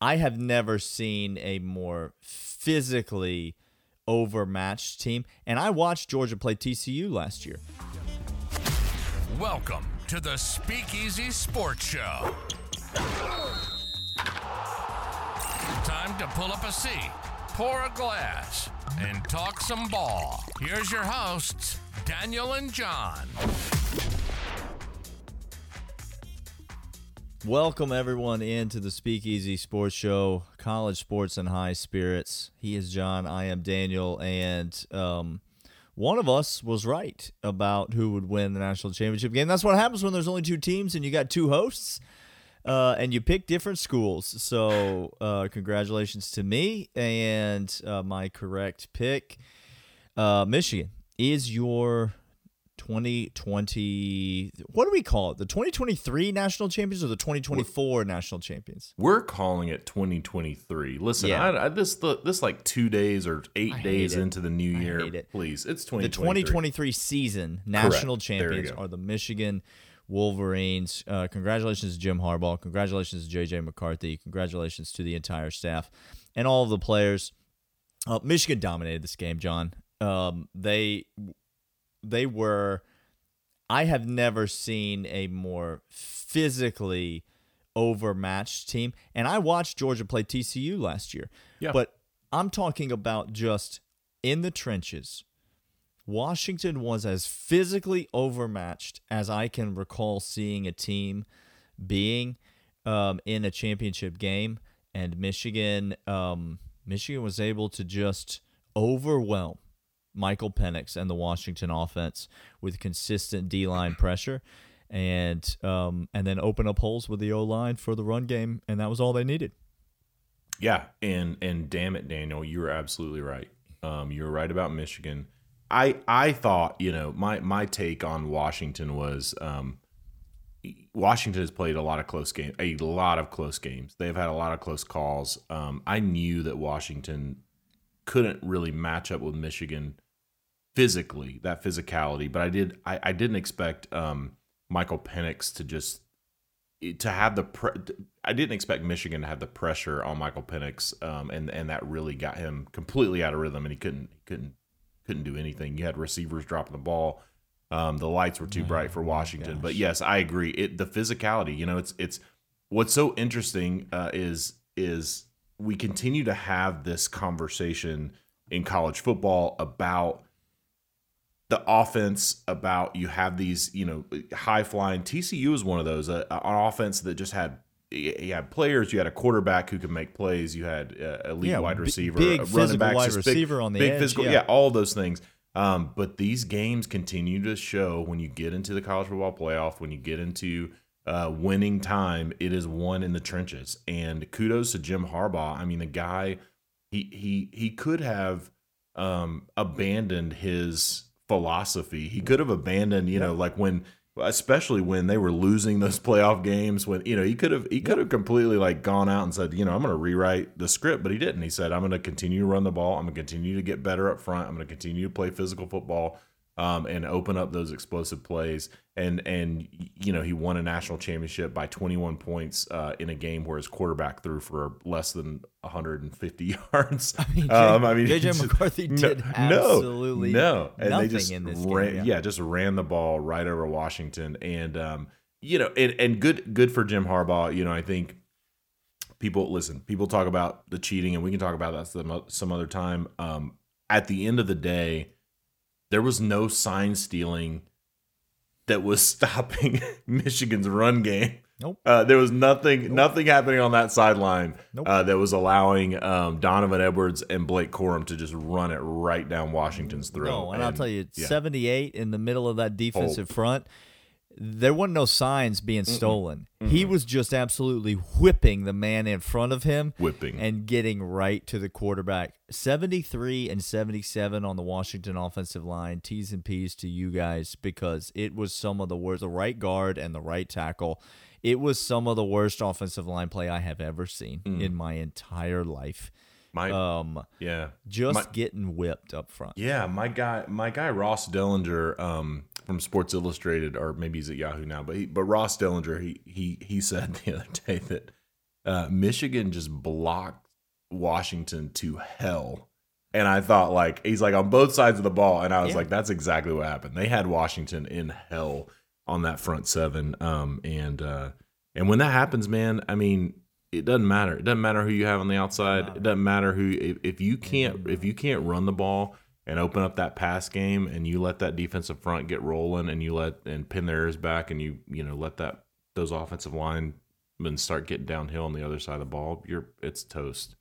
I have never seen a more physically overmatched team. And I watched Georgia play TCU last year. Welcome to the Speakeasy Sports Show. Time to pull up a seat, pour a glass, and talk some ball. Here's your hosts, Daniel and Jon. Welcome everyone into the Speakeasy Sports Show, college sports and high spirits. He is Jon, I am Daniel, and um, one of us was right about who would win the national championship game. That's what happens when there's only two teams and you got two hosts, uh, and you pick different schools. So uh, congratulations to me and uh, my correct pick. Uh, Michigan is your 2020 what do we call it the 2023 national champions or the 2024 national champions We're calling it 2023. Listen, Yeah. I, I, this this like two days or eight I days into the new year. it. Please, it's the 2023. 2023 season national Correct. Champions are the michigan wolverines uh, congratulations to jim harbaugh congratulations to jj mccarthy congratulations to the entire staff and all of the players uh, michigan dominated this game Jon um, they they were I have never seen a more physically overmatched team. And I watched Georgia play TCU last year. Yeah. But I'm talking about just in the trenches. Washington was as physically overmatched as I can recall seeing a team being um, in a championship game, and Michigan, um, Michigan was able to just overwhelm Michael Penix and the Washington offense with consistent D line pressure, and um, and then open up holes with the O line for the run game, and that was all they needed. Yeah, and and damn it, Daniel, you were absolutely right. Um, you were right about Michigan. I I thought you know my my take on Washington was um, Washington has played a lot of close games, a lot of close games. They've had a lot of close calls. Um, I knew that Washington couldn't really match up with Michigan physically, that physicality, but I did I, I didn't expect um, Michael Penix to just to have the pre- I didn't expect Michigan to have the pressure on Michael Penix, um, and and that really got him completely out of rhythm, and he couldn't he couldn't couldn't do anything. You had receivers dropping the ball. Um, the lights were too bright for Washington, but yes, I agree. It the physicality, you know, it's it's what's so interesting uh, is is we continue to have this conversation in college football about the offense about you have these you know high flying TCU is one of those uh, an offense that just had you had players you had a quarterback who could make plays you had uh, elite Yeah, wide receiver big a running back, wide receiver on the big edge, physical yeah. yeah all those things. Um, but these games continue to show when you get into the college football playoff when you get into uh, winning time it is won in the trenches. And kudos to Jim Harbaugh. I mean the guy he he he could have um abandoned his philosophy. He could have abandoned you know like when especially when they were losing those playoff games when you know he could have he could have completely like gone out and said you know i'm going to rewrite the script but he didn't. He said i'm going to continue to run the ball. I'm going to continue to get better up front. I'm going to continue to play physical football um, and open up those explosive plays and and you know he won a national championship by 21 points uh, in a game where his quarterback threw for less than 150 yards I mean, um, I mean JJ just- McCarthy no- did absolutely no, and nothing they just in this ran, game, yeah. yeah. just ran the ball right over Washington, and um, you know, and, and good good for Jim Harbaugh. You know, I think people listen. People talk about the cheating, and we can talk about that some some other time. Um, at the end of the day, there was no sign stealing that was stopping Michigan's run game. Nope. Uh, there was nothing, nothing happening on that sideline Nope. uh, that was allowing um, Donovan Edwards and Blake Corum to just run it right down Washington's throat. No, and, I'll tell you, yeah. 78 in the middle of that defensive front, there wasn't no signs being stolen. He was just absolutely whipping the man in front of him Whipping. and getting right to the quarterback. 73 and 77 on the Washington offensive line. T's and P's to you guys because it was some of the worst. The right guard and the right tackle. It was some of the worst offensive line play I have ever seen in my entire life. My Um, yeah, just My- getting whipped up front. yeah. My guy, my guy Ross Dellenger um, from Sports Illustrated, or maybe he's at Yahoo now, but he, but Ross Dellenger, he he he said the other day that uh, Michigan just blocked Washington to hell. And I thought like he's like on both sides of the ball, and I was Yeah. like, that's exactly what happened. They had Washington in hell on that front seven. Um, and uh, and when that happens, man, I mean, it doesn't matter. It doesn't matter who you have on the outside. It doesn't matter who if, if you can't if you can't run the ball and open up that pass game and you let that defensive front get rolling and you let and pin their ears back and you you know let that those offensive linemen start getting downhill on the other side of the ball, you're it's toast.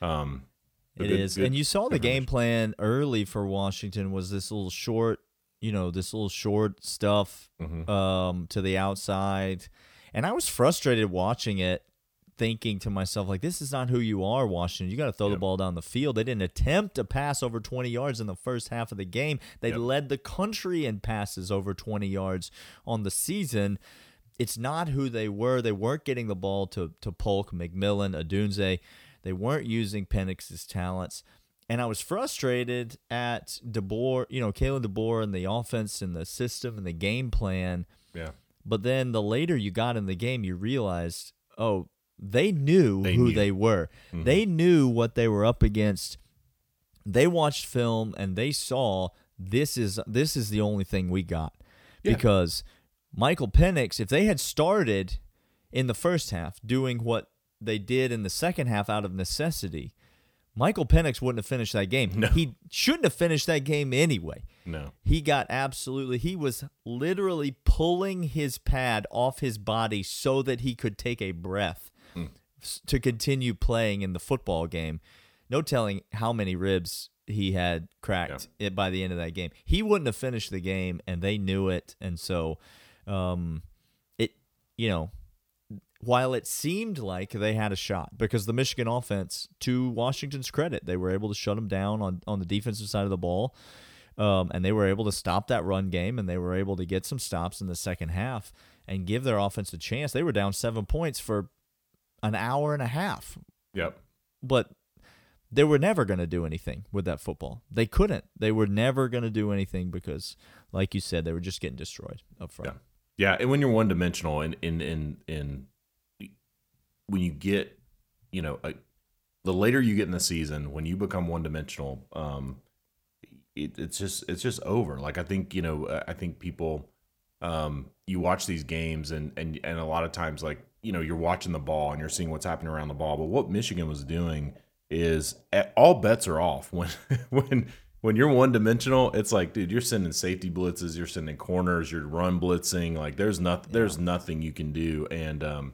Um, It good- is, good- and you saw the game plan early for Washington was this little short, you know, this little short stuff Mhm. um, to the outside, and I was frustrated watching it, thinking to myself like, "This is not who you are, Washington. You got to throw the ball down the field." They didn't attempt to pass over 20 yards in the first half of the game. They Yep. led the country in passes over 20 yards on the season. It's not who they were. They weren't getting the ball to to Polk, McMillan, Odunze. They weren't using Penix's talents. And I was frustrated at DeBoer, you know, Kalen DeBoer and the offense and the system and the game plan. Yeah. But then the later you got in the game, you realized, oh, they knew They who knew. they were. Mhm. They knew what they were up against. They watched film and they saw this is this is the only thing we got. Yeah. Because Michael Penix, if they had started in the first half doing what they did in the second half out of necessity, Michael Penix wouldn't have finished that game. No. He shouldn't have finished that game anyway. No. He got absolutely, he was literally pulling his pad off his body so that he could take a breath s- to continue playing in the football game. No telling how many ribs he had cracked it by the end of that game. He wouldn't have finished the game, and they knew it. And so, um, it, you know, while it seemed like they had a shot because the Michigan offense, to Washington's credit, they were able to shut them down on, on the defensive side of the ball. Um, and they were able to stop that run game and they were able to get some stops in the second half and give their offense a chance. They were down seven points for an hour and a half, Yep. but they were never going to do anything with that football. They couldn't. They were never going to do anything because, like you said, they were just getting destroyed up front. Yeah, and when you're one dimensional, and in in in when you get, you know, a, the later you get in the season, when you become one dimensional, um, it, it's just it's just over. Like I think you know, I think people, um, you watch these games, and and and a lot of times, like you know, you're watching the ball and you're seeing what's happening around the ball. But what Michigan was doing is eh, all bets are off when when when you're one dimensional, it's like, dude, you're sending safety blitzes, you're sending corners, you're run blitzing. Like there's nothing, there's nothing you can do. And um,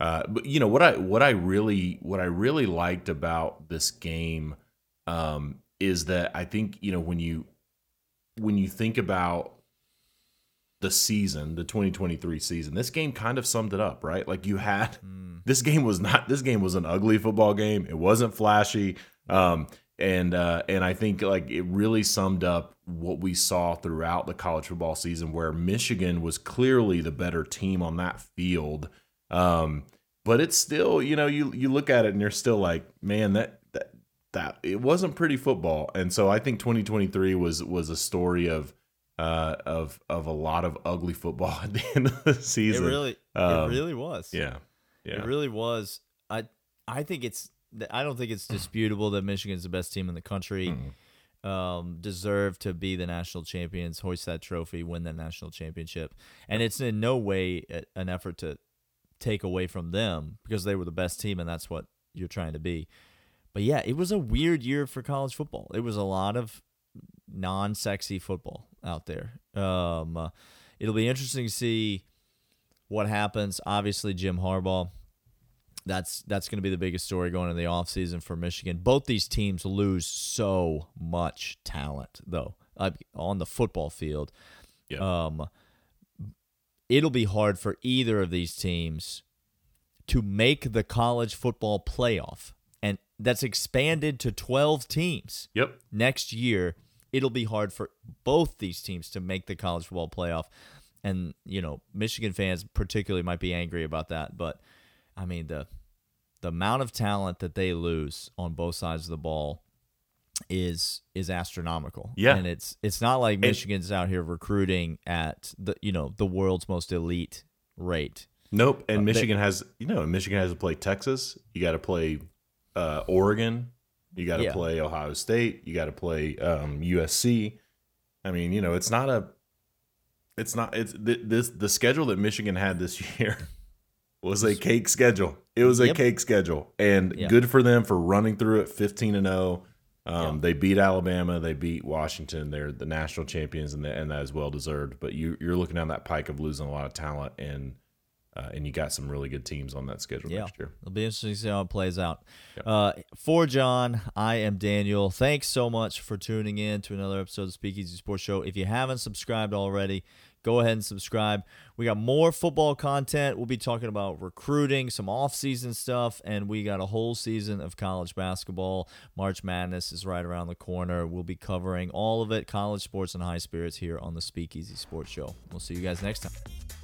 uh, but you know what I what I really what I really liked about this game um is that I think you know when you when you think about the season, the 2023 season, this game kind of summed it up, right? Like you had this game was not this game was an ugly football game. It wasn't flashy. Um and uh and I think like it really summed up what we saw throughout the college football season where Michigan was clearly the better team on that field. Um but it's still, you know, you you look at it and you're still like, man, that that that it wasn't pretty football. And so I think 2023 was was a story of uh of of a lot of ugly football at the end of the season. It really, Um, it really was. yeah. Yeah. It really was. I I think it's I don't think it's disputable that Michigan's the best team in the country. Mm. Um, deserve to be the national champions, hoist that trophy, win that national championship, and it's in no way a- an effort to take away from them because they were the best team and that's what you're trying to be. But yeah, it was a weird year for college football. It was a lot of non-sexy football out there. Um, uh, it'll be interesting to see what happens. Obviously, Jim Harbaugh. That's that's going to be the biggest story going into the offseason for Michigan. Both these teams lose so much talent, though, uh, on the football field. Yeah. Um, it'll be hard for either of these teams to make the college football playoff, and that's expanded to twelve teams Yep. next year it'll be hard for both these teams to make the college football playoff and you know michigan fans particularly might be angry about that but i mean the the amount of talent that they lose on both sides of the ball is is astronomical Yeah. and it's it's not like michigan's out here recruiting at the you know the world's most elite rate Nope. And Michigan has, you know, Michigan has to play Texas. You got to play uh, Oregon. You got to Yeah. play Ohio State. You got to play um, USC. I mean, you know, it's not a, it's not, it's th- this, the schedule that Michigan had this year was a cake schedule. It was a Yep. cake schedule. And Yeah. good for them for running through it 15 and 0. Um, Yeah. They beat Alabama. They beat Washington. They're the national champions, and, that and that is well deserved. But you, you're looking down that pike of losing a lot of talent, and uh, and you got some really good teams on that schedule Yeah. next year. It'll be interesting to see how it plays out. Yep. Uh, for Jon, I am Daniel. Thanks so much for tuning in to another episode of the Speakeasy Sports Show. If you haven't subscribed already, go ahead and subscribe. We got more football content. We'll be talking about recruiting, some off-season stuff, and we got a whole season of college basketball. March Madness is right around the corner. We'll be covering all of it, college sports and high spirits here on the Speakeasy Sports Show. We'll see you guys next time.